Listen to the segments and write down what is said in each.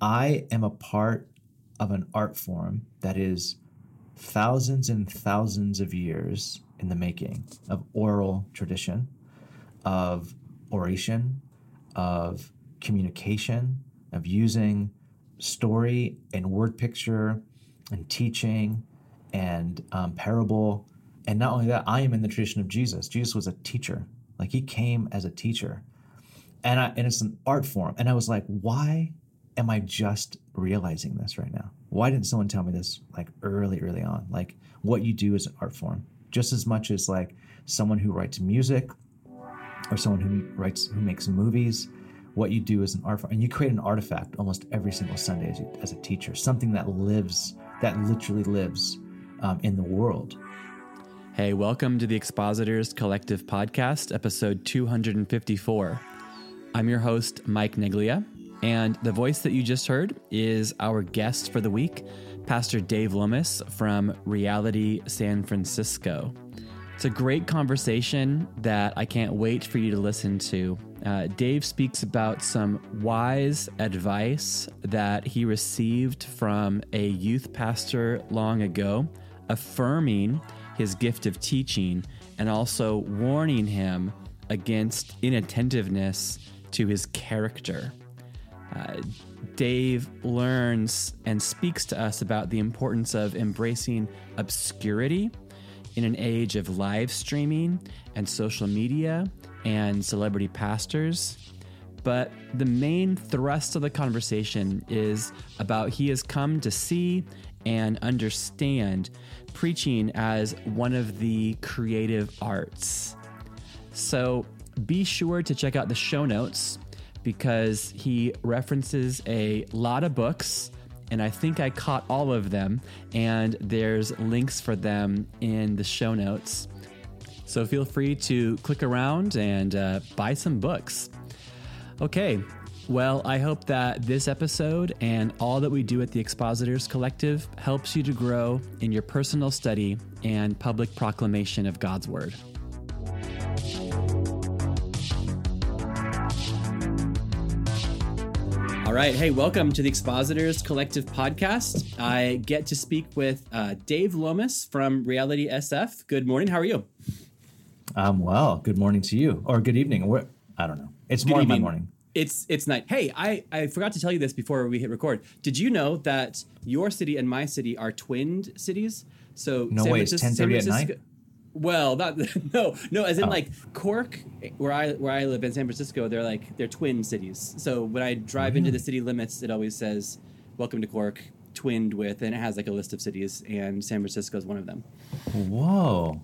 I am a part of an art form that is thousands and thousands of years in the making of oral tradition, of oration, of communication, of using story and word picture and teaching and um, parable. And not only that, I am in the tradition of Jesus. Jesus was a teacher, like he came as a teacher. And, I, and it's an art form. And I was like, why am I just realizing this right now? Why didn't someone tell me this like early, early on? Like what you do is an art form, just as much as like someone who writes music or someone who writes, who makes movies. What you do is an art form, and you create an artifact almost every single Sunday as, you, as a teacher, something that lives, that literally lives um, in the world. Hey, welcome to the Expositors Collective Podcast, episode 254. I'm your host, Mike Neglia, and the voice that you just heard is our guest for the week, Pastor Dave Lomas from Reality San Francisco. It's a great conversation that I can't wait for you to listen to. Uh, Dave speaks about some wise advice that he received from a youth pastor long ago, affirming his gift of teaching and also warning him against inattentiveness to his character. Uh, Dave learns and speaks to us about the importance of embracing obscurity in an age of live streaming and social media and celebrity pastors. But the main thrust of the conversation is about he has come to see and understand preaching as one of the creative arts. So be sure to check out the show notes because he references a lot of books and I think I caught all of them, and there's links for them in the show notes. So feel free to click around and uh, buy some books. Okay, well, I hope that this episode and all that we do at the Expositors Collective helps you to grow in your personal study and public proclamation of God's Word. All right. Hey, welcome to the Expositors Collective podcast. I get to speak with uh, Dave Lomas from Reality SF. Good morning. How are you? Um, well, good morning to you, or good evening. Or I don't know. It's good morning. My morning. It's it's night. Hey, I I forgot to tell you this before we hit record. Did you know that your city and my city are twinned cities? So no San way. Francisco, it's ten thirty at night. Well, not no, no. As in, oh. like Cork, where I where I live in San Francisco, they're like they're twin cities. So when I drive mm-hmm. into the city limits, it always says "Welcome to Cork," twinned with, and it has like a list of cities, and San Francisco is one of them. Whoa!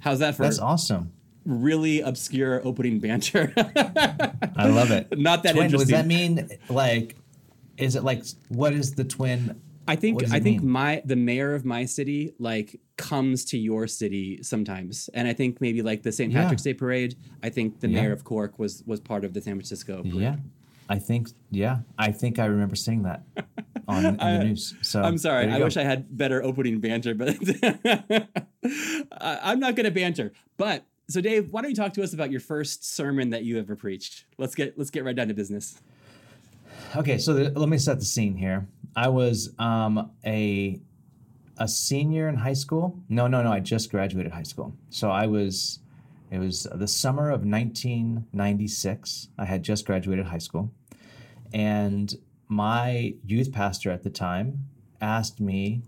How's that for? That's awesome. Really obscure opening banter. I love it. Not that twin, interesting. Does that mean like? Is it like what is the twin? I think I think my the mayor of my city like comes to your city sometimes, and I think maybe like the St. Patrick's yeah. Day parade. I think the yeah. mayor of Cork was was part of the San Francisco. Parade. Yeah, I think yeah, I think I remember seeing that on in the news. So I'm sorry, I go. wish I had better opening banter, but I'm not going to banter. But so Dave, why don't you talk to us about your first sermon that you ever preached? Let's get let's get right down to business. Okay, so the, let me set the scene here. I was um, a a senior in high school. No, no, no. I just graduated high school. So I was. It was the summer of 1996. I had just graduated high school, and my youth pastor at the time asked me,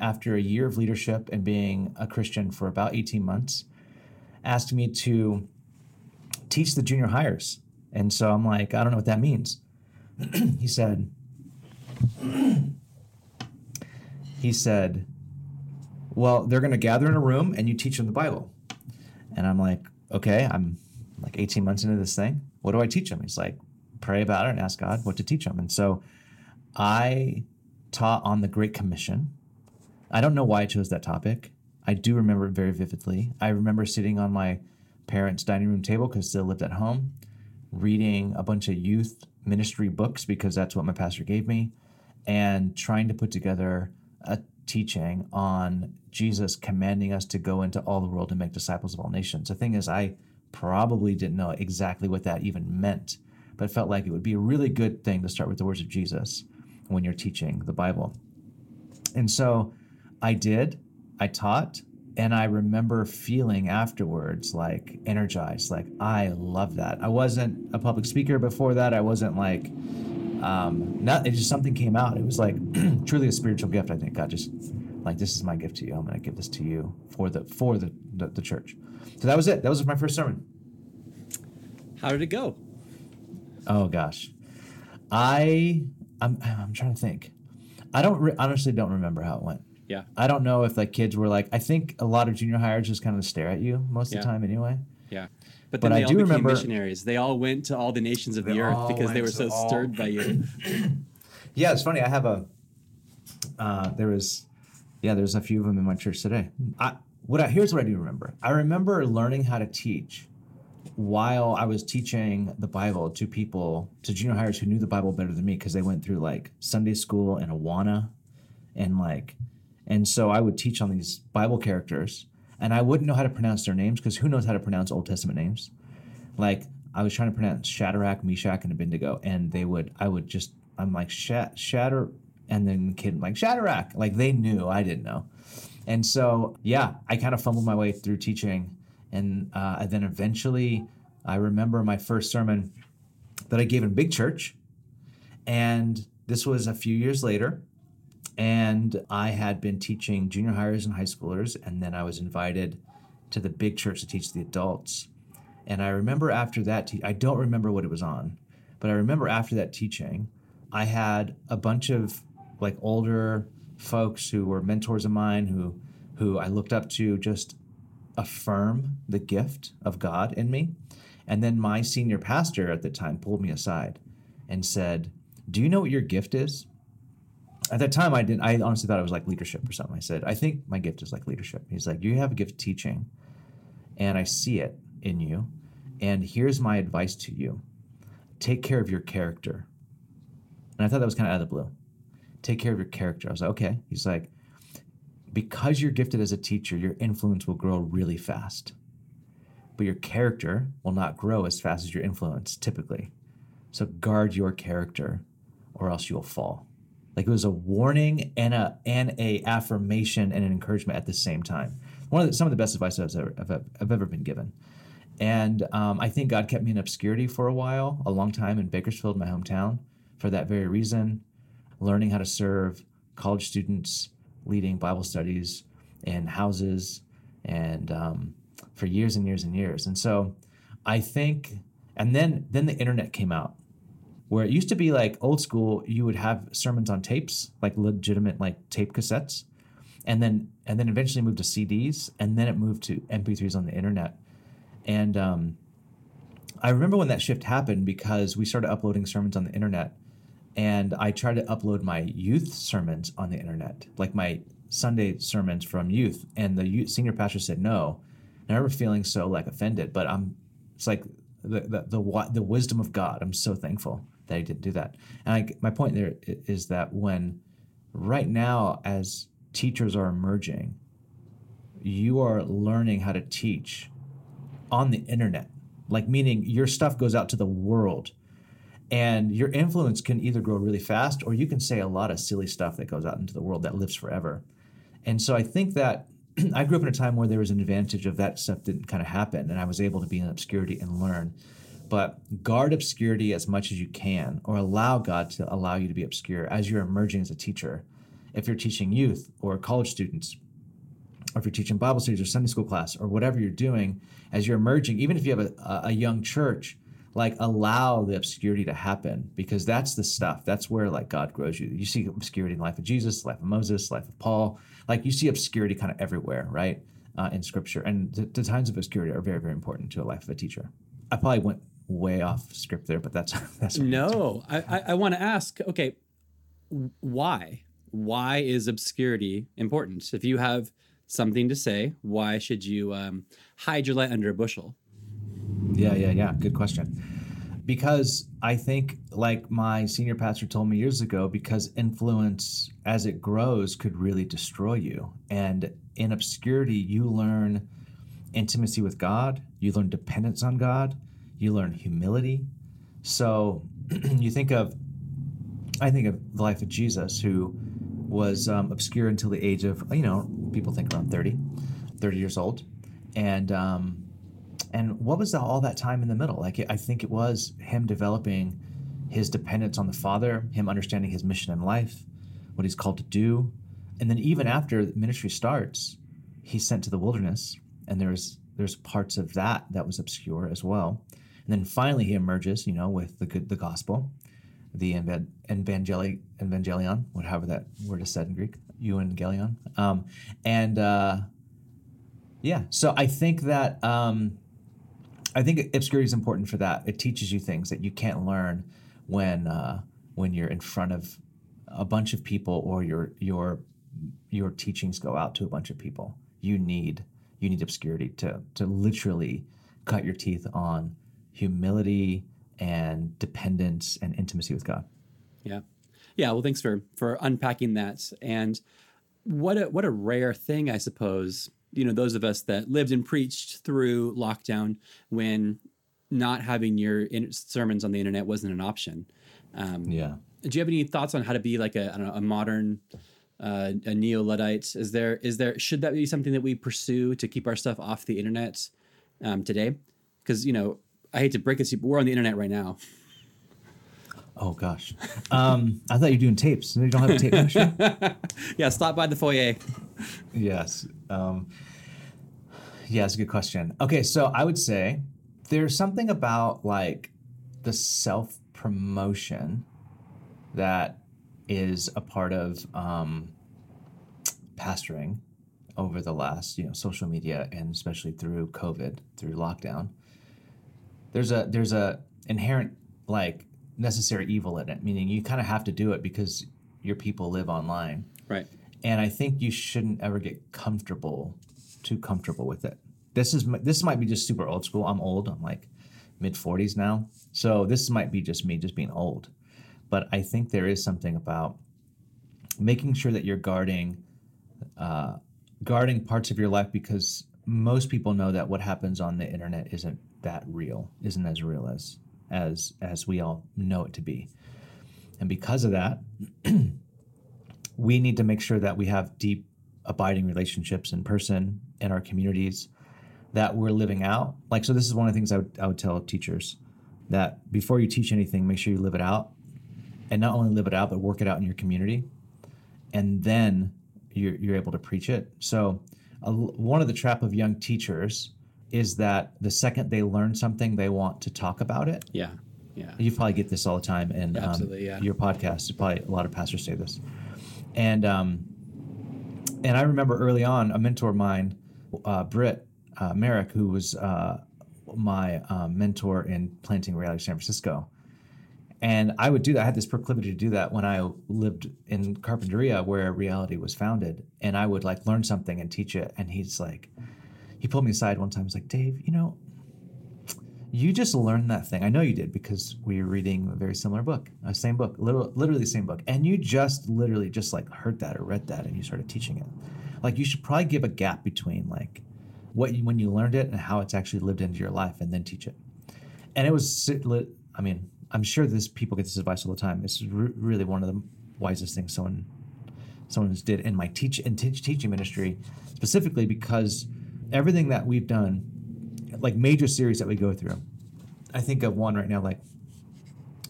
after a year of leadership and being a Christian for about 18 months, asked me to teach the junior hires. And so I'm like, I don't know what that means. he said, he said, Well, they're going to gather in a room and you teach them the Bible. And I'm like, Okay, I'm like 18 months into this thing. What do I teach them? He's like, Pray about it and ask God what to teach them. And so I taught on the Great Commission. I don't know why I chose that topic. I do remember it very vividly. I remember sitting on my parents' dining room table because still lived at home, reading a bunch of youth ministry books because that's what my pastor gave me, and trying to put together a teaching on Jesus commanding us to go into all the world and make disciples of all nations. The thing is, I probably didn't know exactly what that even meant, but felt like it would be a really good thing to start with the words of Jesus. when you're teaching the Bible. And so I did, I taught, and I remember feeling afterwards like energized, like I love that. I wasn't a public speaker before that. I wasn't like, um, not, it just something came out. It was like truly a spiritual gift. I think God just like, this is my gift to you. I'm going to give this to you for the, for the, the, the church. So that was it. That was my first sermon. How did it go? Oh gosh, I I'm I'm trying to think. I don't re- honestly don't remember how it went. Yeah. I don't know if like kids were like. I think a lot of junior hires just kind of stare at you most Yeah. of the time anyway. Yeah. But But then I they all do became remember- missionaries. They all went to all the nations of the earth because they were so all- stirred by you. Yeah, it's funny. I have a. Uh, there was, yeah, there's a few of them in my church today. I what I here's what I do remember. I remember learning how to teach while I was teaching the Bible to people to junior hires who knew the Bible better than me because they went through like Sunday school and Awana, and like, and so I would teach on these Bible characters, and I wouldn't know how to pronounce their names because who knows how to pronounce Old Testament names? Like I was trying to pronounce Shadrach, Meshach, and Abednego, and they would I would just I'm like Shat Shatter, and then the kid like Shadrach, like they knew I didn't know, and so yeah, I kind of fumbled my way through teaching, and, uh, then eventually I remember my first sermon that I gave in big church, and this was a few years later. And I had been teaching junior hires and high schoolers, and then I was invited to the big church to teach the adults. And I remember after that, te- I don't remember what it was on, but I remember after that teaching, I had a bunch of like older folks who were mentors of mine who who I looked up to just affirm the gift of God in me. And then my senior pastor at the time pulled me aside and said, "Do you know what your gift is?" At that time, I didn't. I honestly thought it was like leadership or something. I said, "I think my gift is like leadership." He's like, "You have a gift teaching, and I see it in you. And here's my advice to you: take care of your character." And I thought that was kind of out of the blue. Take care of your character. I was like, "Okay." He's like, "Because you're gifted as a teacher, your influence will grow really fast, but your character will not grow as fast as your influence typically. So guard your character, or else you'll fall." Like it was a warning and a and a affirmation and an encouragement at the same time. One of the, some of the best advice I've ever, I've, I've ever been given. And um, I think God kept me in obscurity for a while, a long time in Bakersfield, my hometown, for that very reason. Learning how to serve college students, leading Bible studies in houses, and um, for years and years and years. And so, I think, and then then the internet came out, where it used to be like old school. You would have sermons on tapes, like legitimate like tape cassettes, and then and then eventually moved to CDs, and then it moved to MP3s on the internet. And um, I remember when that shift happened because we started uploading sermons on the internet, and I tried to upload my youth sermons on the internet, like my Sunday sermons from youth, and the youth, senior pastor said no. And I remember feeling so like offended, but I'm it's like the the the, the wisdom of God. I'm so thankful that he didn't do that. And I, my point there is that when right now as teachers are emerging, you are learning how to teach on the internet. Like meaning your stuff goes out to the world. And your influence can either grow really fast or you can say a lot of silly stuff that goes out into the world that lives forever. And so I think that I grew up in a time where there was an advantage of that stuff didn't kind of happen and I was able to be in obscurity and learn. But guard obscurity as much as you can or allow God to allow you to be obscure as you're emerging as a teacher. If you're teaching youth or college students, or if you're teaching Bible studies or Sunday school class or whatever you're doing, as you're emerging, even if you have a, a young church, like allow the obscurity to happen because that's the stuff. That's where like God grows you. You see obscurity in the life of Jesus, life of Moses, life of Paul. Like you see obscurity kind of everywhere, right? Uh, in Scripture, and the, the times of obscurity are very, very important to a life of a teacher. I probably went way off script there, but that's that's. No, I, I, I want to ask. Okay, why? Why is obscurity important? If you have something to say, why should you um, hide your light under a bushel? Yeah, yeah, yeah. Good question. Because I think, like my senior pastor told me years ago, because influence as it grows could really destroy you. And in obscurity, you learn intimacy with God, you learn dependence on God, you learn humility. So you think of I think of the life of Jesus, who was um, obscure until the age of you know people think around 30, 30 years old, and um, and what was the, all that time in the middle? Like I think it was him developing his dependence on the Father, him understanding his mission in life, what he's called to do, and then even after ministry starts, he's sent to the wilderness, and there's there's parts of that that was obscure as well. And then finally he emerges, you know, with the the gospel, the evangeli- evangelion, whatever that word is said in Greek, evangelion. Um, and uh, yeah, so I think that um, I think obscurity is important for that. It teaches you things that you can't learn when uh, when you're in front of a bunch of people or your your your teachings go out to a bunch of people. You need you need obscurity to to literally cut your teeth on humility and dependence and intimacy with God. Yeah. Yeah, well thanks for for unpacking that and what a what a rare thing I suppose you know those of us that lived and preached through lockdown when not having your in- sermons on the internet wasn't an option. Um, yeah. Do you have any thoughts on how to be like a, know, a modern uh, a neo luddite? Is there is there should that be something that we pursue to keep our stuff off the internet um, today? Because you know I hate to break it to you, but we're on the internet right now. Oh gosh, um, I thought you were doing tapes. You don't have a tape measure. yeah, stop by the foyer. Yes. Um, yeah, it's a good question. Okay, so I would say there's something about like the self promotion that is a part of um, pastoring over the last, you know, social media and especially through COVID, through lockdown. There's a there's a inherent like necessary evil in it, meaning you kind of have to do it because your people live online. Right. And I think you shouldn't ever get comfortable, too comfortable with it. This is this might be just super old school. I'm old. I'm like mid 40s now, so this might be just me just being old. But I think there is something about making sure that you're guarding uh, guarding parts of your life because most people know that what happens on the internet isn't that real, isn't as real as as as we all know it to be. And because of that, we need to make sure that we have deep abiding relationships in person in our communities that we're living out. Like so this is one of the things I would, I would tell teachers that before you teach anything, make sure you live it out. And not only live it out, but work it out in your community. And then you're, you're able to preach it. So uh, one of the trap of young teachers is that the second they learn something, they want to talk about it. Yeah. Yeah. You probably get this all the time in um, Absolutely, yeah. your podcast. Probably a lot of pastors say this. And um, and I remember early on, a mentor of mine, uh, Britt uh, Merrick, who was uh, my uh, mentor in planting reality San Francisco. And I would do that. I had this proclivity to do that when I lived in Carpinteria, where reality was founded. And I would like learn something and teach it. And he's like, he pulled me aside one time. He's like, Dave, you know, you just learned that thing. I know you did because we were reading a very similar book, a same book, literally, literally the same book. And you just literally just like heard that or read that and you started teaching it. Like you should probably give a gap between like what you, when you learned it and how it's actually lived into your life and then teach it. And it was, I mean, I'm sure this people get this advice all the time. It's re- really one of the wisest things someone someone did in my teach in teach, teaching ministry, specifically because everything that we've done, like major series that we go through. I think of one right now, like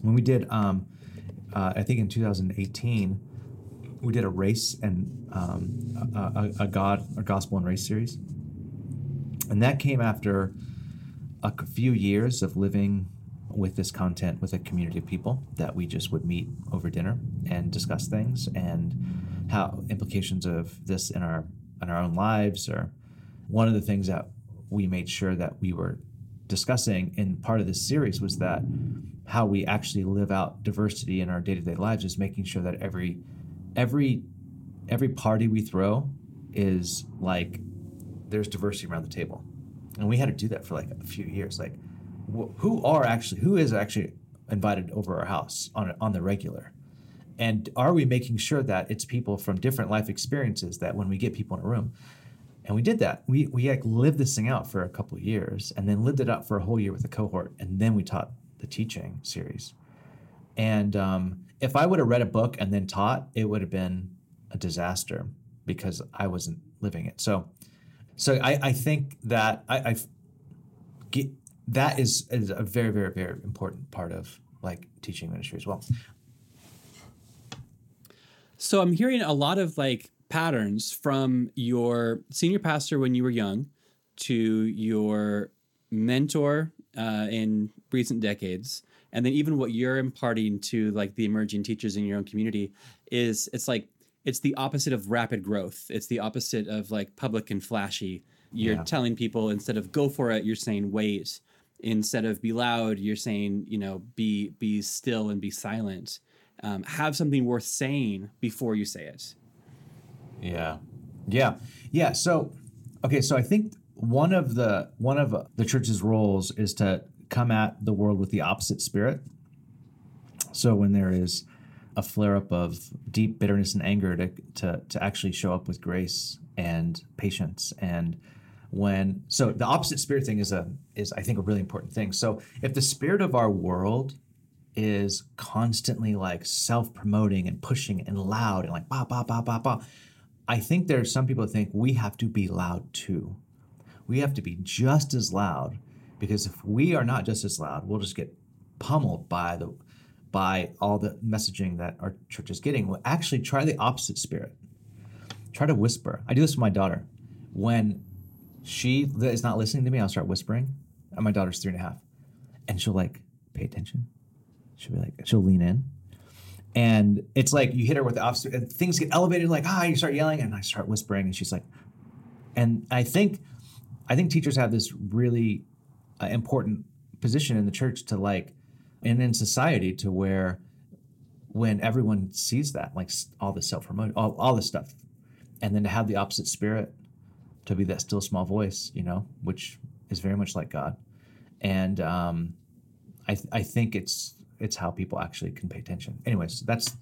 when we did, um, uh, I think in 2018, we did a race and um, a, a, a, God, a gospel and race series, and that came after a few years of living with this content with a community of people that we just would meet over dinner and discuss things and how implications of this in our in our own lives or one of the things that we made sure that we were discussing in part of this series was that how we actually live out diversity in our day-to-day lives is making sure that every every every party we throw is like there's diversity around the table. And we had to do that for like a few years. Like wh- who are actually who is actually invited over our house on on the regular? And are we making sure that it's people from different life experiences that when we get people in a room and we did that. We we like lived this thing out for a couple years, and then lived it out for a whole year with a cohort, and then we taught the teaching series. And um, if I would have read a book and then taught, it would have been a disaster because I wasn't living it. So, so I, I think that I, I get, that is, is a very, very, very important part of like teaching ministry as well. So I'm hearing a lot of like patterns from your senior pastor when you were young to your mentor uh, in recent decades and then even what you're imparting to like the emerging teachers in your own community is it's like it's the opposite of rapid growth. It's the opposite of like public and flashy. You're Yeah. telling people instead of go for it you're saying wait. Instead of be loud you're saying you know be be still and be silent. Um, have something worth saying before you say it Yeah. Yeah. Yeah. So, okay. So I think one of the one of uh, the church's roles is to come at the world with the opposite spirit. So when there is a flare up of deep bitterness and anger, to, to to actually show up with grace and patience and when so the opposite spirit thing is a is I think a really important thing. So if the spirit of our world is constantly like self-promoting and pushing and loud and like ba ba ba ba ba I think there's some people think we have to be loud too. We have to be just as loud because if we are not just as loud, we'll just get pummeled by the by all the messaging that our church is getting. Well, actually try the opposite spirit. Try to whisper. I do this with my daughter. When she is not listening to me, I'll start whispering. And my daughter's three and a half. And she'll like pay attention. She'll be like, she'll lean in and it's like you hit her with the opposite and things get elevated like ah you start yelling and i start whispering and she's like and i think i think teachers have this really uh, important position in the church to like and in society to where when everyone sees that like all the self-promotion all, all this stuff and then to have the opposite spirit to be that still small voice you know which is very much like god. And um, I, th- I think it's it's how people actually can pay attention. Anyways, that's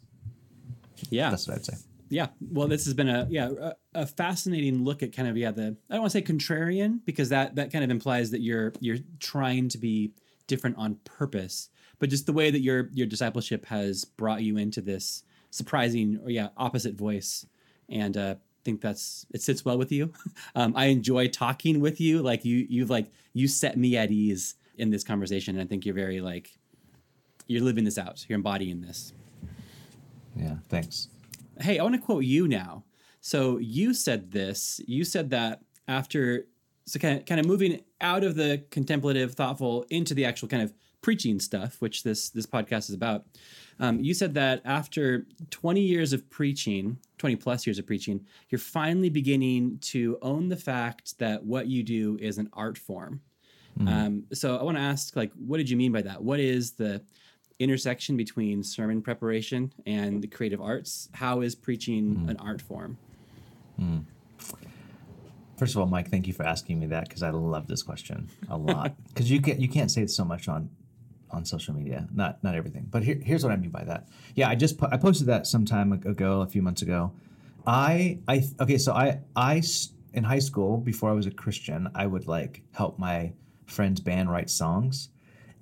yeah that's what I'd say. Yeah, well, this has been a yeah a, a fascinating look at kind of yeah the I don't want to say contrarian because that that kind of implies that you're you're trying to be different on purpose, but just the way that your your discipleship has brought you into this surprising or yeah opposite voice, and uh, I think that's it sits well with you. Um, I enjoy talking with you, like you you've like you set me at ease in this conversation, and I think you're very like you're living this out, you're embodying this. Yeah, thanks. hey, I want to quote you now. So you said this. You said that after so kind of kind of moving out of the contemplative, thoughtful into the actual kind of preaching stuff, which this this podcast is about. Um, you said that after 20 years of preaching, 20 plus years of preaching, you're finally beginning to own the fact that what you do is an art form. Um, so I want to ask, like, what did you mean by that? What is the intersection between sermon preparation and the creative arts? How is preaching hmm. an art form? Hmm. First of all, Mike, thank you for asking me that because I love this question a lot. Because you can't you can't say it so much on on social media. Not not everything, but here, here's what I mean by that. Yeah, I just po- I posted that some time ago, a few months ago. I I okay, so I I in high school before I was a Christian, I would like help my friend's band write songs.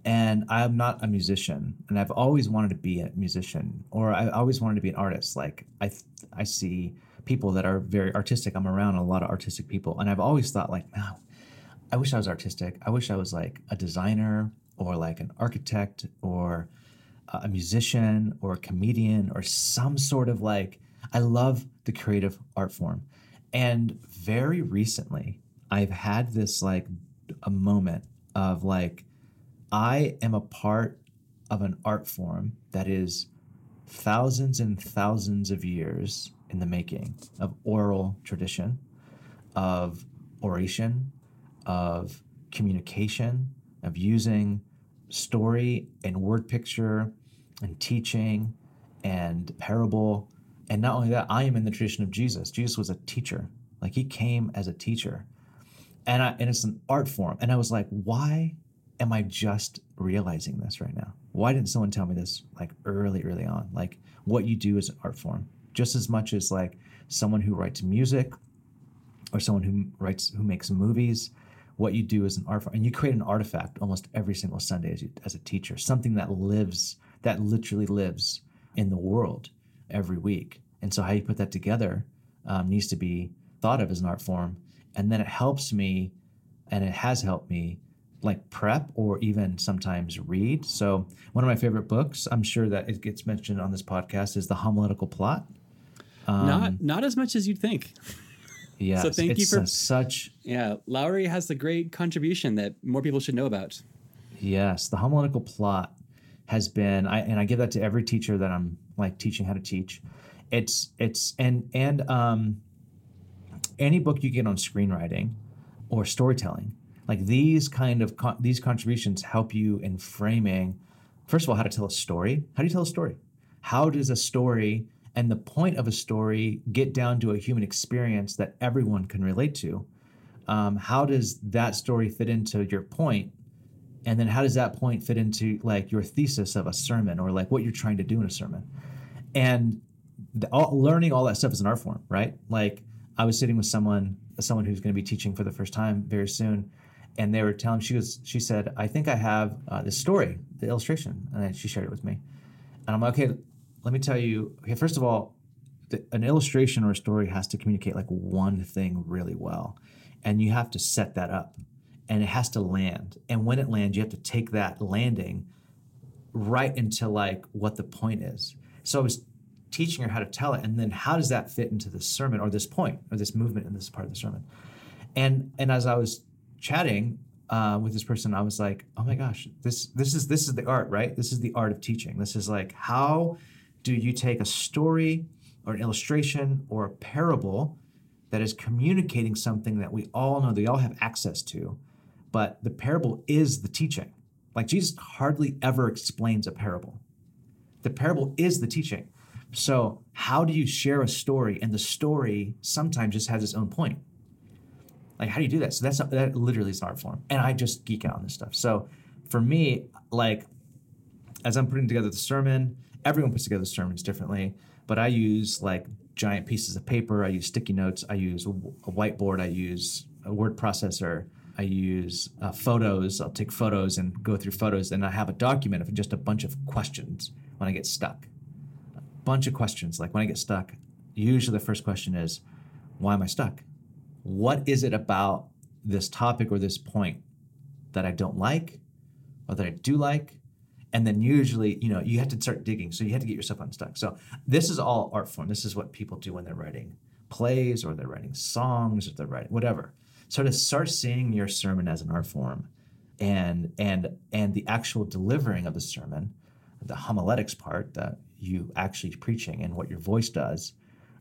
And I'm not a musician, and I've always wanted to be a musician, or I always wanted to be an artist. Like I, I see people that are very artistic. I'm around a lot of artistic people, and I've always thought like, wow, I wish I was artistic. I wish I was like a designer or like an architect or a musician or a comedian or some sort of like I love the creative art form. And very recently I've had this like a moment of like I am a part of an art form that is thousands and thousands of years in the making of oral tradition, of oration, of communication, of using story and word picture and teaching and parable. And not only that, I am in the tradition of Jesus. Jesus was a teacher, like he came as a teacher. And, I, and it's an art form. And I was like, why am I just realizing this right now? Why didn't someone tell me this like early, early on? Like what you do is an art form, just as much as like someone who writes music or someone who writes who makes movies. What you do is an art form, and you create an artifact almost every single Sunday as, you, as a teacher, something that lives, that literally lives in the world every week. And so how you put that together um, needs to be thought of as an art form. And then it helps me, and it has helped me like prep or even sometimes read. So one of my favorite books, I'm sure that it gets mentioned on this podcast, is The Homiletical Plot. Um, not not as much as you'd think. Yeah. So thank you for such. Yeah, Lowry has a great contribution that more people should know about. Yes, the homiletical plot has been, I, and I give that to every teacher that I'm like teaching how to teach. It's it's and and um, any book you get on screenwriting or storytelling, like these kind of con- these contributions help you in framing. First of all, how to tell a story. How do you tell a story? How does a story and the point of a story get down to a human experience that everyone can relate to? Um, how does that story fit into your point and then how does that point fit into like your thesis of a sermon or like what you're trying to do in a sermon and the, all, learning all that stuff is an art form right like i was sitting with someone someone who's going to be teaching for the first time very soon and they were telling she was she said i think i have uh, this story the illustration and then she shared it with me and i'm like okay let me tell you okay first of all the, an illustration or a story has to communicate like one thing really well and you have to set that up and it has to land. And when it lands, you have to take that landing right into like what the point is. So I was teaching her how to tell it, and then how does that fit into the sermon or this point or this movement in this part of the sermon? And and as I was chatting uh, with this person, I was like, oh my gosh, this this is this is the art, right? This is the art of teaching. This is like how do you take a story or an illustration or a parable that is communicating something that we all know, they all have access to, but the parable is the teaching. Like Jesus hardly ever explains a parable. The parable is the teaching. So, how do you share a story? And the story sometimes just has its own point. Like, how do you do that? So that's not, that literally is an art form, and I just geek out on this stuff. So, for me, like, as I'm putting together the sermon, everyone puts together sermons differently, but I use like giant pieces of paper. I use sticky notes. I use a whiteboard. I use a word processor. I use uh, photos. I'll take photos and go through photos, and I have a document of just a bunch of questions when I get stuck. A bunch of questions. Like when I get stuck, usually the first question is, why am I stuck? What is it about this topic or this point that I don't like or that I do like? And then usually, you know, you have to start digging. So you have to get yourself unstuck. So this is all art form. This is what people do when they're writing plays or they're writing songs or they're writing whatever so to start seeing your sermon as an art form and and and the actual delivering of the sermon the homiletics part that you actually preaching and what your voice does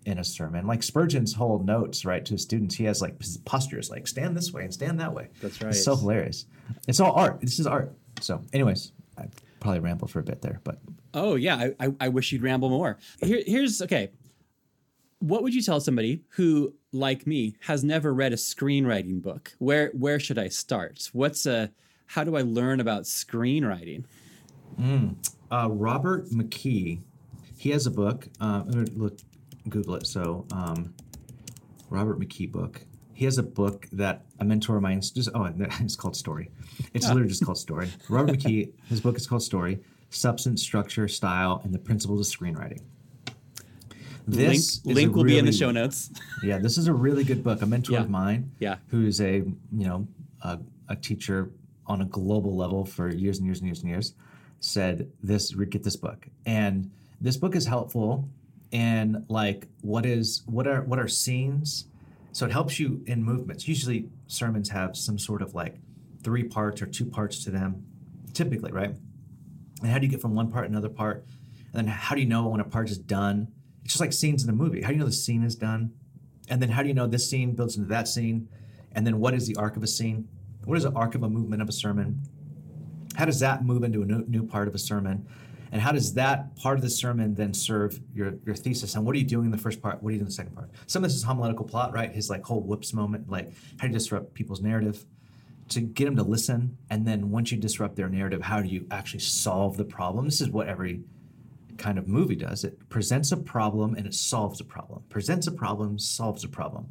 in a sermon. Like spurgeon's whole notes right to his students he has like postures like stand this way and stand that way. That's right it's so hilarious. It's all art. This is art. So anyways i probably rambled for a bit there but oh yeah i, I, I wish you'd ramble more. Here, here's okay. What would you tell somebody who like me has never read a screenwriting book? Where where should i start? What's a how do i learn about screenwriting? Mm. uh, robert mckee he has a book uh, look google it. So um, robert mckee book. He has a book that a mentor of mine just oh it's called story. It's literally just called story. Robert mckee his book is called story substance structure style and the principles of screenwriting. This link, link will really, be in the show notes. yeah, this is a really good book. A mentor yeah. of mine, yeah, who is a you know a, a, teacher on a global level for years and years and years and years, said this get this book, and this book is helpful in like what is what are what are scenes. So it helps you in movements. Usually sermons have some sort of like three parts or two parts to them, typically, right? And how do you get from one part to another part? And then how do you know when a part is done? it's just like scenes in a movie. How do you know the scene is done? And then how do you know this scene builds into that scene? And then what is the arc of a scene? What is the arc of a movement of a sermon? How does that move into a new, new part of a sermon? And how does that part of the sermon then serve your, your thesis? And what are you doing in the first part? What are you doing in the second part? Some of this is homiletical plot, right? His like whole whoops moment, like how do you disrupt people's narrative to get them to listen? And then once you disrupt their narrative, how do you actually solve the problem? This is what every kind of movie does. It presents a problem and it solves a problem. Presents a problem, solves a problem.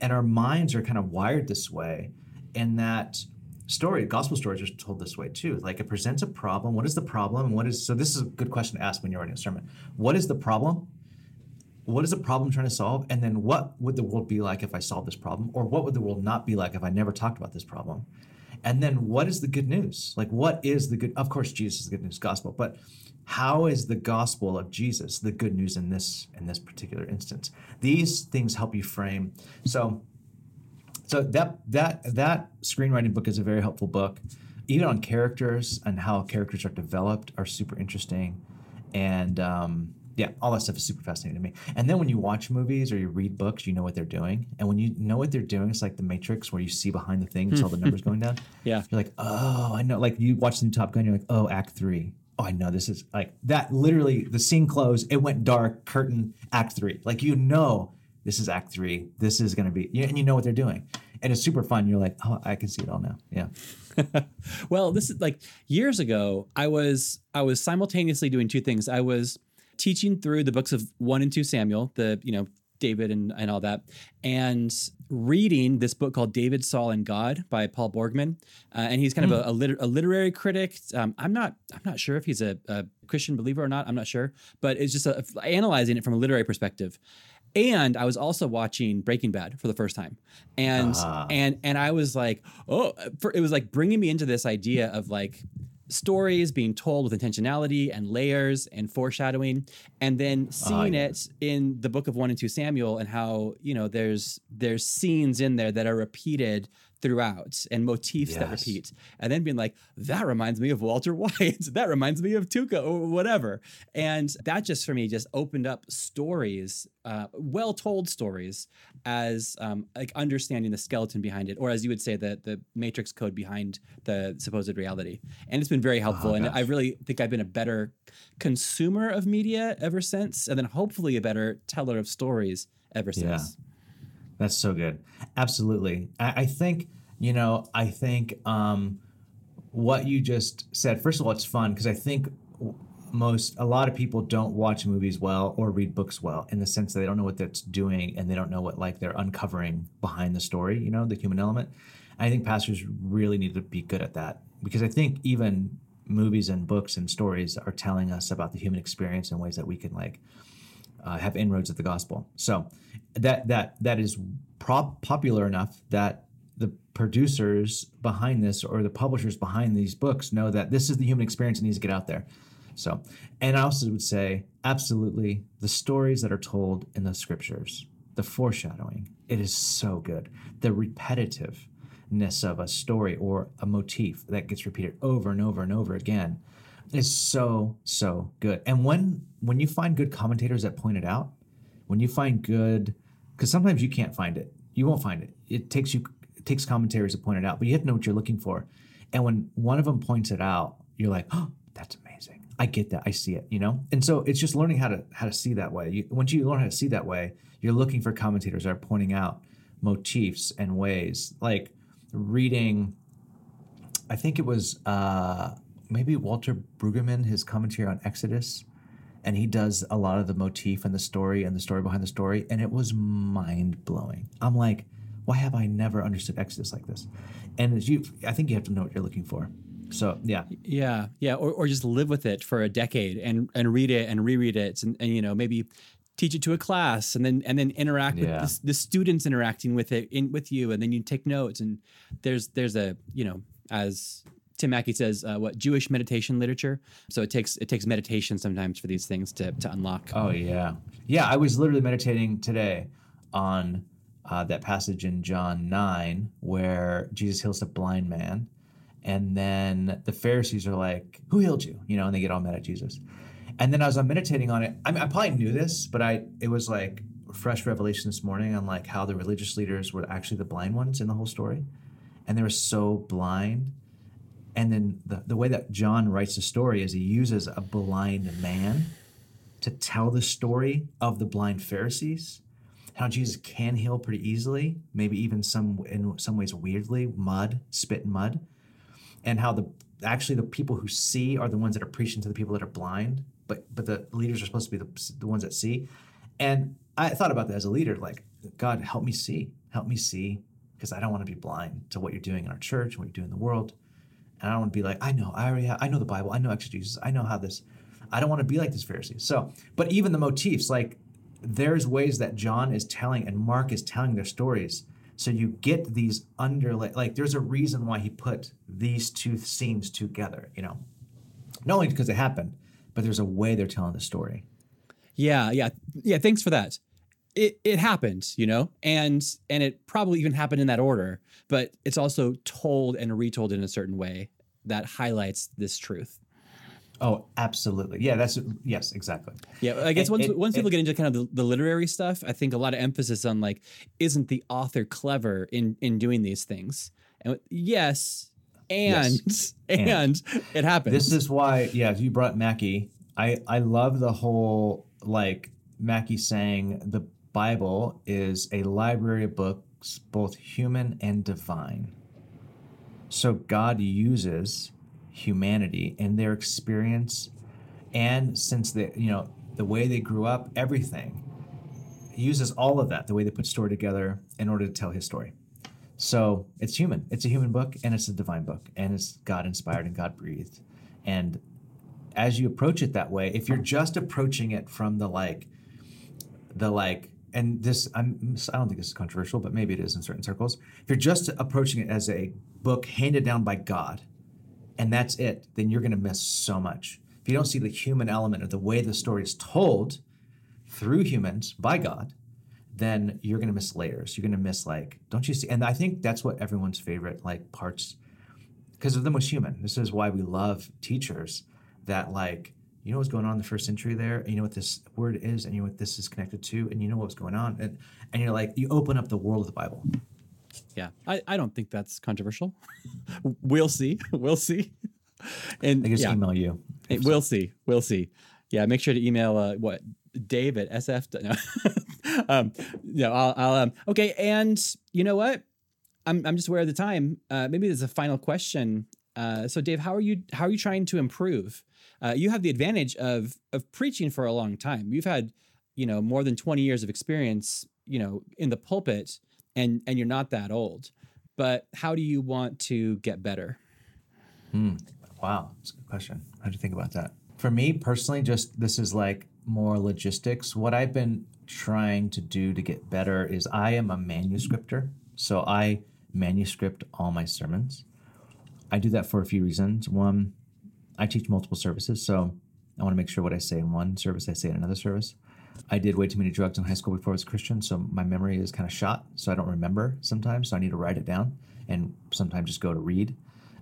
And our minds are kind of wired this way in that story, gospel stories are told this way too. Like it presents a problem. What is the problem? And what is so? This is a good question to ask when you're writing a sermon. What is the problem? What is the problem trying to solve? And then what would the world be like if I solved this problem? Or what would the world not be like if I never talked about this problem? And then what is the good news? Like what is the good? Of course, Jesus is the good news gospel, but how is the gospel of Jesus the good news in this in this particular instance? These things help you frame. So so that that that screenwriting book is a very helpful book. Even on characters and how characters are developed are super interesting, and um, yeah, all that stuff is super fascinating to me. And then when you watch movies or you read books, you know what they're doing, and when you know what they're doing, it's like the Matrix, where you see behind the thing, all the numbers going down. Yeah, you're like, oh, I know. Like you watch the new Top Gun, you're like, oh, Act Three. Oh, I know this is like that. Literally, the scene closed. It went dark. Curtain. Act Three. Like you know, this is Act Three. This is going to be, and you know what they're doing and it's super fun. You're like, oh, I can see it all now. Yeah. well, this is like years ago. I was I was simultaneously doing two things. I was teaching through the books of one and two Samuel, the you know David and and all that, and reading this book called David, Saul, and God by Paul Borgman, uh, and he's kind mm. of hmm. a, a, liter- a, literary critic. Um, I'm not I'm not sure if he's a, a, Christian believer or not. I'm not sure, but it's just a, analyzing it from a literary perspective and I was also watching Breaking Bad for the first time, and uh. and and I was like, oh, for, it was like bringing me into this idea of like stories being told with intentionality and layers and foreshadowing and then seeing uh, yeah. it in the book of 1 and 2 Samuel and how you know there's there's scenes in there that are repeated throughout and motifs yes. that repeat. And then being like that reminds me of walter white. That reminds me of tuco or whatever. And that just for me just opened up stories uh, well told stories as um, like understanding the skeleton behind it or as you would say the the matrix code behind the supposed reality. And it's been very helpful. Oh, and i really think i've been a better consumer of media ever since and then hopefully a better teller of stories ever since. yeah. That's so good. Absolutely. I, I think, you know, I think um, what you just said, first of all, it's fun because I think most, a lot of people don't watch movies well or read books well in the sense that they don't know what that's doing and they don't know what, like, they're uncovering behind the story, you know, the human element. I think pastors really need to be good at that because I think even movies and books and stories are telling us about the human experience in ways that we can, like, uh, have inroads at the gospel. So that that that is popular enough that the producers behind this or the publishers behind these books know that this is the human experience and needs to get out there. So, and I also would say, absolutely, the stories that are told in the scriptures, the foreshadowing, it is so good. The repetitiveness of a story or a motif that gets repeated over and over and over again is so so good. And when when you find good commentators that point it out, when you find good, because sometimes you can't find it, you won't find it. It takes you it takes commentaries to point it out, but you have to know what you're looking for. And when one of them points it out, you're like, oh, that's amazing. I get that. I see it. You know. And so it's just learning how to how to see that way. You, once you learn how to see that way, you're looking for commentators that are pointing out motifs and ways, like reading. I think it was. Uh, maybe Walter Brueggemann, his commentary on Exodus, and he does a lot of the motif and the story and the story behind the story, and it was mind blowing. I'm like, why have I never understood Exodus like this? And as you, I think you have to know what you're looking for. So yeah, yeah, yeah, or, or just live with it for a decade and and read it and reread it, and, and you know maybe teach it to a class and then and then interact yeah. with the, the, students interacting with it in with you and then you take notes and there's there's a you know as Tim Mackie says, uh, "What Jewish meditation literature?" So it takes it takes meditation sometimes for these things to to unlock. Oh yeah, yeah. I was literally meditating today on uh, that passage in John nine where Jesus heals the blind man, and then the Pharisees are like, "Who healed you?" You know, and they get all mad at Jesus. And then as I'm meditating on it, I, mean, I probably knew this, but I it was like fresh revelation this morning on like how the religious leaders were actually the blind ones in the whole story, and they were so blind and then the, the way that John writes the story is he uses a blind man to tell the story of the blind Pharisees, how Jesus can heal pretty easily, maybe even some in some ways weirdly, mud, spit and mud, and how the actually the people who see are the ones that are preaching to the people that are blind, but but the leaders are supposed to be the, the ones that see. And I thought about that as a leader, like God help me see, help me see because I don't want to be blind to what you're doing in our church what you do in the world. And I don't want to be like, I know, I already have, I know the Bible, I know exegesis, I know how this. I don't want to be like this Pharisee. So, but even the motifs, like there's ways that John is telling and Mark is telling their stories. So you get these underlay, like there's a reason why he put these two scenes together, you know, not only because it happened, but there's a way they're telling the story. Yeah, yeah, yeah. Thanks for that. It it happened, you know, and and it probably even happened in that order, but it's also told and retold in a certain way that highlights this truth. Oh, absolutely. Yeah, that's yes, exactly. Yeah, I guess It- once it- once people it- get into kind of the, the literary stuff, I think a lot of emphasis on like, isn't the author clever in in doing these things? And yes, and and, And. it happens. This is why, yeah, you brought Mackie. I I love the whole like Mackie saying the Bible is a library of books, both human and divine. So God uses humanity and their experience, and since they, you know, the way they grew up, everything, he uses all of that, the way they put story together, in order to tell his story. So it's human. It's a human book and it's a divine book and it's God inspired and God breathed. And as you approach it that way, if you're just approaching it from the like, the like, and this, I'm, I don't think this is controversial, but maybe it is in certain circles. If you're just approaching it as a book handed down by God, and that's it, then you're going to miss so much. If you don't see the human element of the way the story is told through humans by God, then you're going to miss layers. You're going to miss like, don't you see? And I think that's what everyone's favorite like parts, because of them was human. This is why we love teachers that like, you know what's going on in the first century there, and you know what this word is, and you know what this is connected to, and you know what's going on, and and you're like, you open up the world of the Bible. yeah, I, I don't think that's controversial. we'll see. We'll see. And I just yeah, email you. Hey, we'll see. We'll see. Yeah, make sure to email uh, what Dave at SF. No, um, no, I'll, I'll um, okay. And you know what? I'm I'm just aware of the time. Uh, maybe there's a final question. Uh, so Dave, how are you? How are you trying to improve? Uh, you have the advantage of of preaching for a long time. You've had, you know, more than 20 years of experience, you know, in the pulpit, and and you're not that old. But how do you want to get better? Wow, that's a good question. How do you think about that? For me personally, just this is like more logistics. What I've been trying to do to get better is I am a manuscripter. So I manuscript all my sermons. I do that for a few reasons. One, I teach multiple services, so I want to make sure what I say in one service, I say in another service. I did way too many drugs in high school before I was Christian, so my memory is kind of shot, so I don't remember sometimes. So I need to write it down and sometimes just go to read.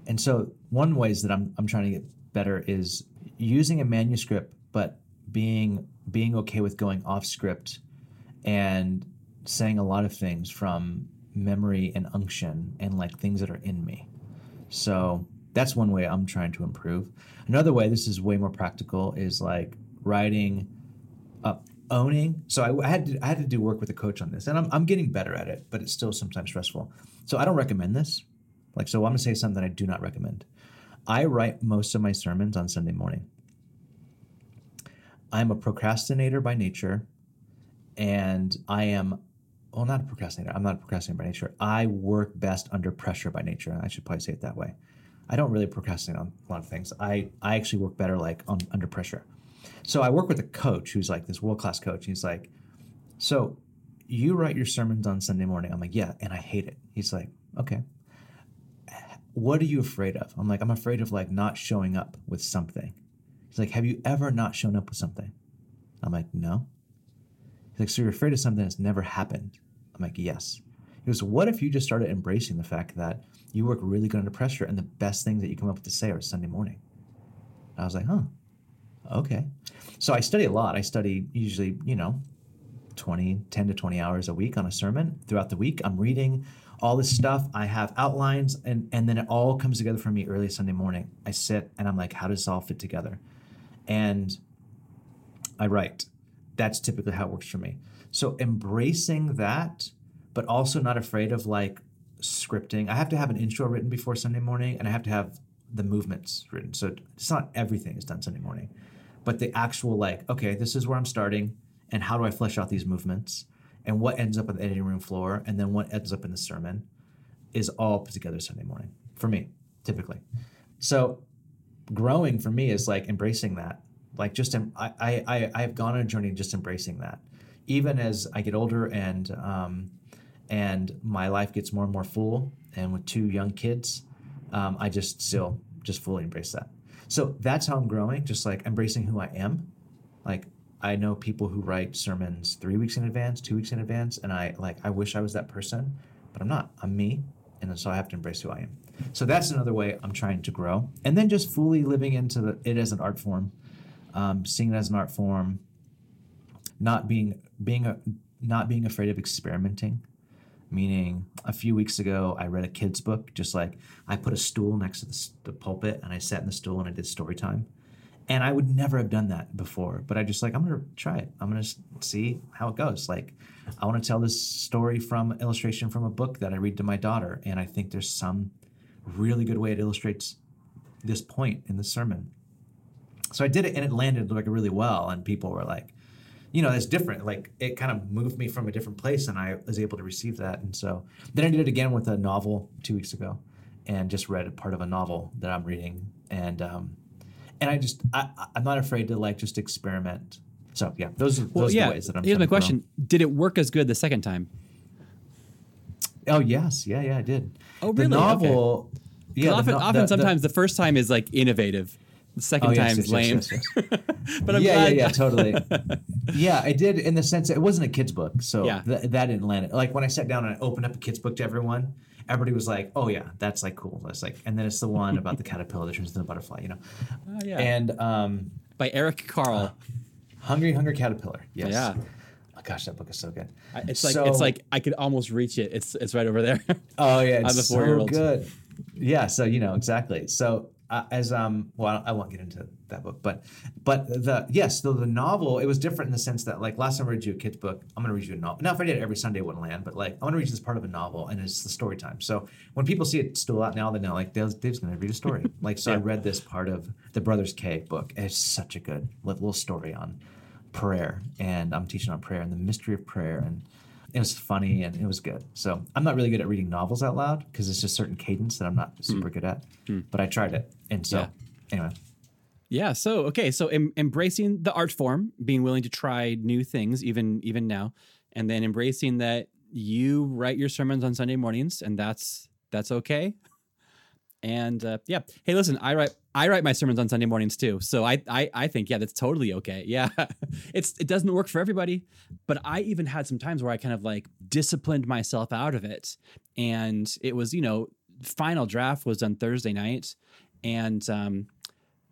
And so one ways that I'm I'm trying to get better is using a manuscript, but being being okay with going off script and saying a lot of things from memory and unction and like things that are in me. So that's one way I'm trying to improve. Another way, this is way more practical, is like writing up owning. So I, I had to I had to do work with a coach on this, and I'm I'm getting better at it, but it's still sometimes stressful. So I don't recommend this. Like so, I'm gonna say something I do not recommend. I write most of my sermons on Sunday morning. I'm a procrastinator by nature, and I am well, not a procrastinator. I'm not a procrastinator by nature. I work best under pressure by nature. I should probably say it that way. I don't really procrastinate on a lot of things. I, I actually work better like on under pressure. So I work with a coach who's like this world class coach. He's like, so you write your sermons on Sunday morning. I'm like, yeah, and I hate it. He's like, okay. What are you afraid of? I'm like, I'm afraid of like not showing up with something. He's like, have you ever not shown up with something? I'm like, no. He's like, so you're afraid of something that's never happened? I'm like, yes. He goes, what if you just started embracing the fact that you work really good under pressure and the best things that you come up with to say are Sunday morning? I was like, huh, okay. So I study a lot. I study usually, you know, 20, 10 to 20 hours a week on a sermon. Throughout the week, I'm reading all this stuff. I have outlines, and, and then it all comes together for me early Sunday morning. I sit and I'm like, how does this all fit together? And I write. That's typically how it works for me. So embracing that, but also not afraid of like scripting. I have to have an intro written before Sunday morning, and I have to have the movements written. So it's not everything is done Sunday morning, but the actual like, okay, this is where I'm starting, and how do I flesh out these movements, and what ends up on the editing room floor, and then what ends up in the sermon. is all put together Sunday morning for me, typically. So growing for me is like embracing that. Like just em- I, I I I've gone on a journey just embracing that. Even as I get older and um, and my life gets more and more full, and with two young kids, um, I just still just fully embrace that. So that's how I'm growing, just like embracing who I am. Like I know people who write sermons three weeks in advance, two weeks in advance, and I like I wish I was that person, but I'm not. I'm me, and so I have to embrace who I am. So that's another way I'm trying to grow, and then just fully living into the, it as an art form, um, seeing it as an art form, not being being a, not being afraid of experimenting. Meaning, a few weeks ago, I read a kid's book. Just like I put a stool next to the, the pulpit, and I sat in the stool and I did story time. And I would never have done that before, but I just like I'm gonna try it. I'm gonna see how it goes. Like, I want to tell this story from illustration from a book that I read to my daughter, and I think there's some really good way it illustrates this point in the sermon. So I did it, and it landed like really well, and people were like, you know, that's different. Like it kind of moved me from a different place, and I was able to receive that. And so then I did it again with a novel two weeks ago, and just read a part of a novel that I'm reading, and um, and I just I, I'm not afraid to like just experiment. So yeah, those are Well, those are yeah. the ways that I'm. Here's my to grow. question: Did it work as good the second time? Oh yes, yeah, yeah, I did. Oh, The really? Okay. novel. 'Cause Yeah, often, no- often the- the- sometimes the, first time is like innovative. The second Oh, yes, time's yes, yes, lame. yes, but I'm yeah, glad. yeah, yeah, totally. yeah, I did in the sense that it wasn't a kid's book, so Yeah. th- that didn't land it. Like when I sat down and I opened up a kid's book to everyone, everybody was like, "Oh yeah, that's like cool." That's like, and then it's the one about the caterpillar that turns into a butterfly, you know. Oh, yeah. And um, By Eric Carle. Hungry Hungry Caterpillar. Yes. Yeah. Oh, gosh, that book is so good. I- it's like So- it's like I could almost reach it. It's it's right over there. Oh yeah, I'm it's so good. Yeah, so you know exactly. So uh, as um, well, I won't get into that book, but but the yes, the, the novel it was different in the sense that like last time I read you a kid's book, I'm gonna read you a novel. Now if I did it every Sunday, it wouldn't land, but like I'm gonna read this part of a novel, and it's the story time. So when people see it still out now, they know like Dave's, Dave's gonna read a story. like so, I read this part of the Brothers K book. It's such a good little story on prayer, and I'm teaching on prayer and the mystery of prayer and it was funny and it was good. So I'm not really good at reading novels out loud because it's just certain cadence that I'm not hmm. super good at. Hmm. But I tried it, and so Yeah. anyway, Yeah. So okay. So em- embracing the art form, being willing to try new things, even even now, and then embracing that you write your sermons on Sunday mornings, and that's that's okay. And uh, yeah, hey, listen, I write I write my sermons on Sunday mornings too, so I I, I think yeah, that's totally okay. Yeah, it's it doesn't work for everybody, but I even had some times where I kind of like disciplined myself out of it, and it was you know final draft was on Thursday night, and um,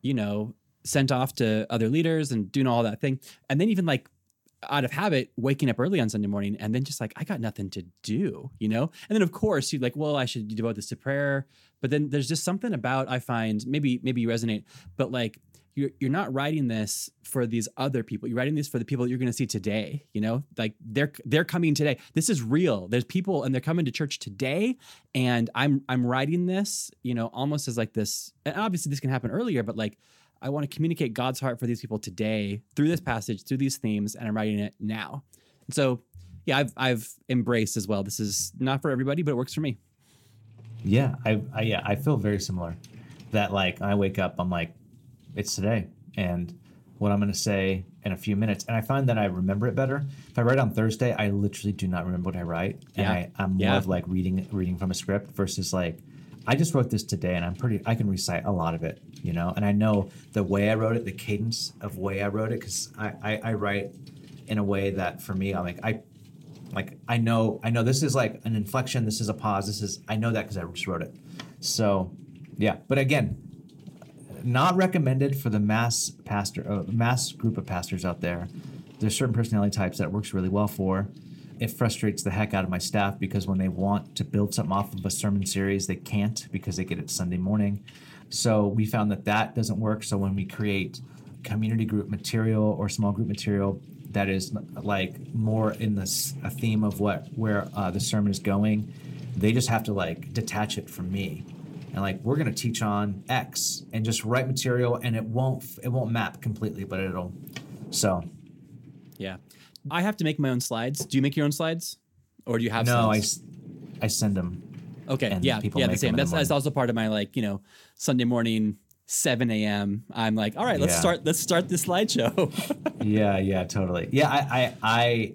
you know, sent off to other leaders and doing all that thing. And then even like out of habit, waking up early on Sunday morning and then just like, I got nothing to do, you know? And then of course you're like, well, I should devote this to prayer. But then there's just something about I find maybe maybe you resonate, but like you're you're not writing this for these other people. You're writing this for the people you're gonna see today, you know? Like they're they're coming today. This is real. There's people and they're coming to church today. And I'm I'm writing this, you know, almost as like this, and obviously this can happen earlier, but like I want to communicate God's heart for these people today through this passage, through these themes, and I'm writing it now. And so, yeah, I've I've embraced as well. This is not for everybody, but it works for me. Yeah, I, I yeah I feel very similar. That like I wake up, I'm like, it's today, and what I'm gonna say in a few minutes, and I find that I remember it better. If I write on Thursday, I literally do not remember what I write, and Yeah. I, I'm more Yeah. of like reading reading from a script versus like. I just wrote this today, and I'm pretty. I can recite a lot of it, you know, and I know the way I wrote it, the cadence of way I wrote it, because I, I I write in a way that for me, I'm like I like I know I know this is like an inflection, this is a pause, this is I know that because I just wrote it. So yeah, but again, not recommended for the mass pastor uh, mass group of pastors out there. There's certain personality types that works really well for. It frustrates the heck out of my staff because when they want to build something off of a sermon series, they can't because they get it Sunday morning. So we found that that doesn't work. So when we create community group material or small group material that is like more in this a theme of what where uh, the sermon is going, they just have to like detach it from me and like we're going to teach on x and just write material and it won't it won't map completely but it'll so Yeah, I have to make my own slides. Do you make your own slides, or do you have? no I, slides? s- I send them Okay. and Yeah. people Yeah. The same. That's, that's also part of my like, you know, Sunday morning, 7 a.m. I'm like, all right, let's Yeah. start, let's start this slideshow. yeah, yeah, totally. Yeah, I, I, I,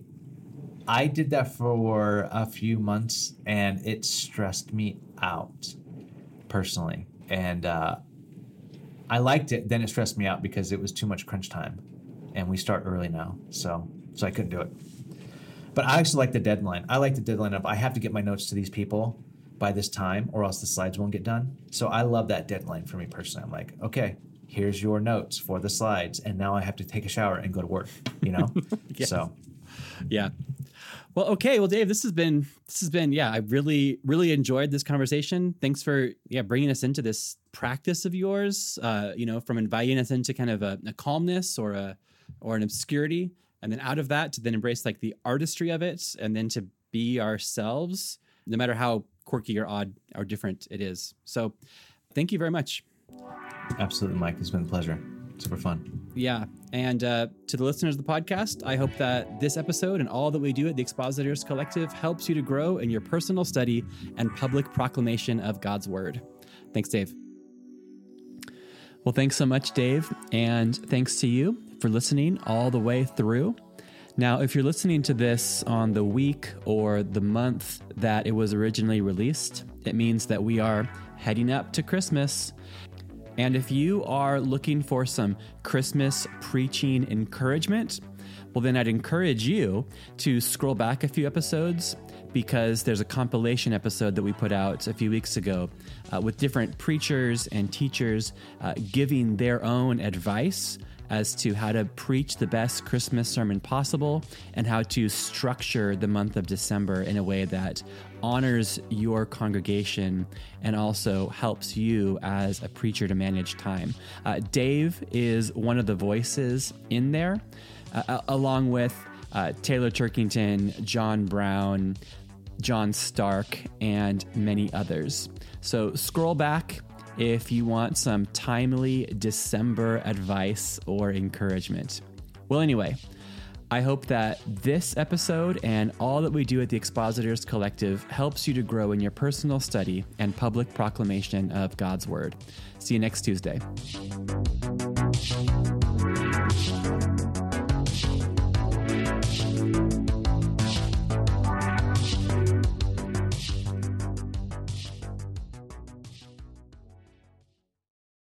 I did that for a few months, and it stressed me out personally, and uh, I liked it. Then it stressed me out because it was too much crunch time, and we start early now, so so I couldn't do it. But I actually like the deadline. I like the deadline of I have to get my notes to these people by this time, or else the slides won't get done. So I love that deadline for me personally. I'm like, okay, here's your notes for the slides, and now I have to take a shower and go to work. You know, Yes. so yeah. Well, okay. Well, Dave, this has been this has been yeah. I really really enjoyed this conversation. Thanks for yeah bringing us into this practice of yours. Uh, you know, from inviting us into kind of a, a calmness or a or an obscurity, and then out of that to then embrace like the artistry of it, and then to be ourselves, no matter how quirky or odd or different it is. So, thank you very much. absolutely, Mike, it's been a pleasure. Super fun. Yeah. And uh, to the listeners of the podcast, I hope that this episode and all that we do at the Expositors Collective helps you to grow in your personal study and public proclamation of God's Word. Thanks, Dave. Well, thanks so much, Dave. And thanks to you for listening all the way through. Now, if you're listening to this on the week or the month that it was originally released, it means that we are heading up to Christmas. And if you are looking for some Christmas preaching encouragement, well, then I'd encourage you to scroll back a few episodes because there's a compilation episode that we put out a few weeks ago uh, with different preachers and teachers uh, giving their own advice as to how to preach the best Christmas sermon possible and how to structure the month of December in a way that honors your congregation and also helps you as a preacher to manage time. Uh, Dave is one of the voices in there, uh, uh, along with uh, Taylor Turkington, John Brown, John Stark, and many others. So scroll back if you want some timely December advice or encouragement. Well, anyway, I hope that this episode and all that we do at the Expositors Collective helps you to grow in your personal study and public proclamation of God's Word. See you next Tuesday.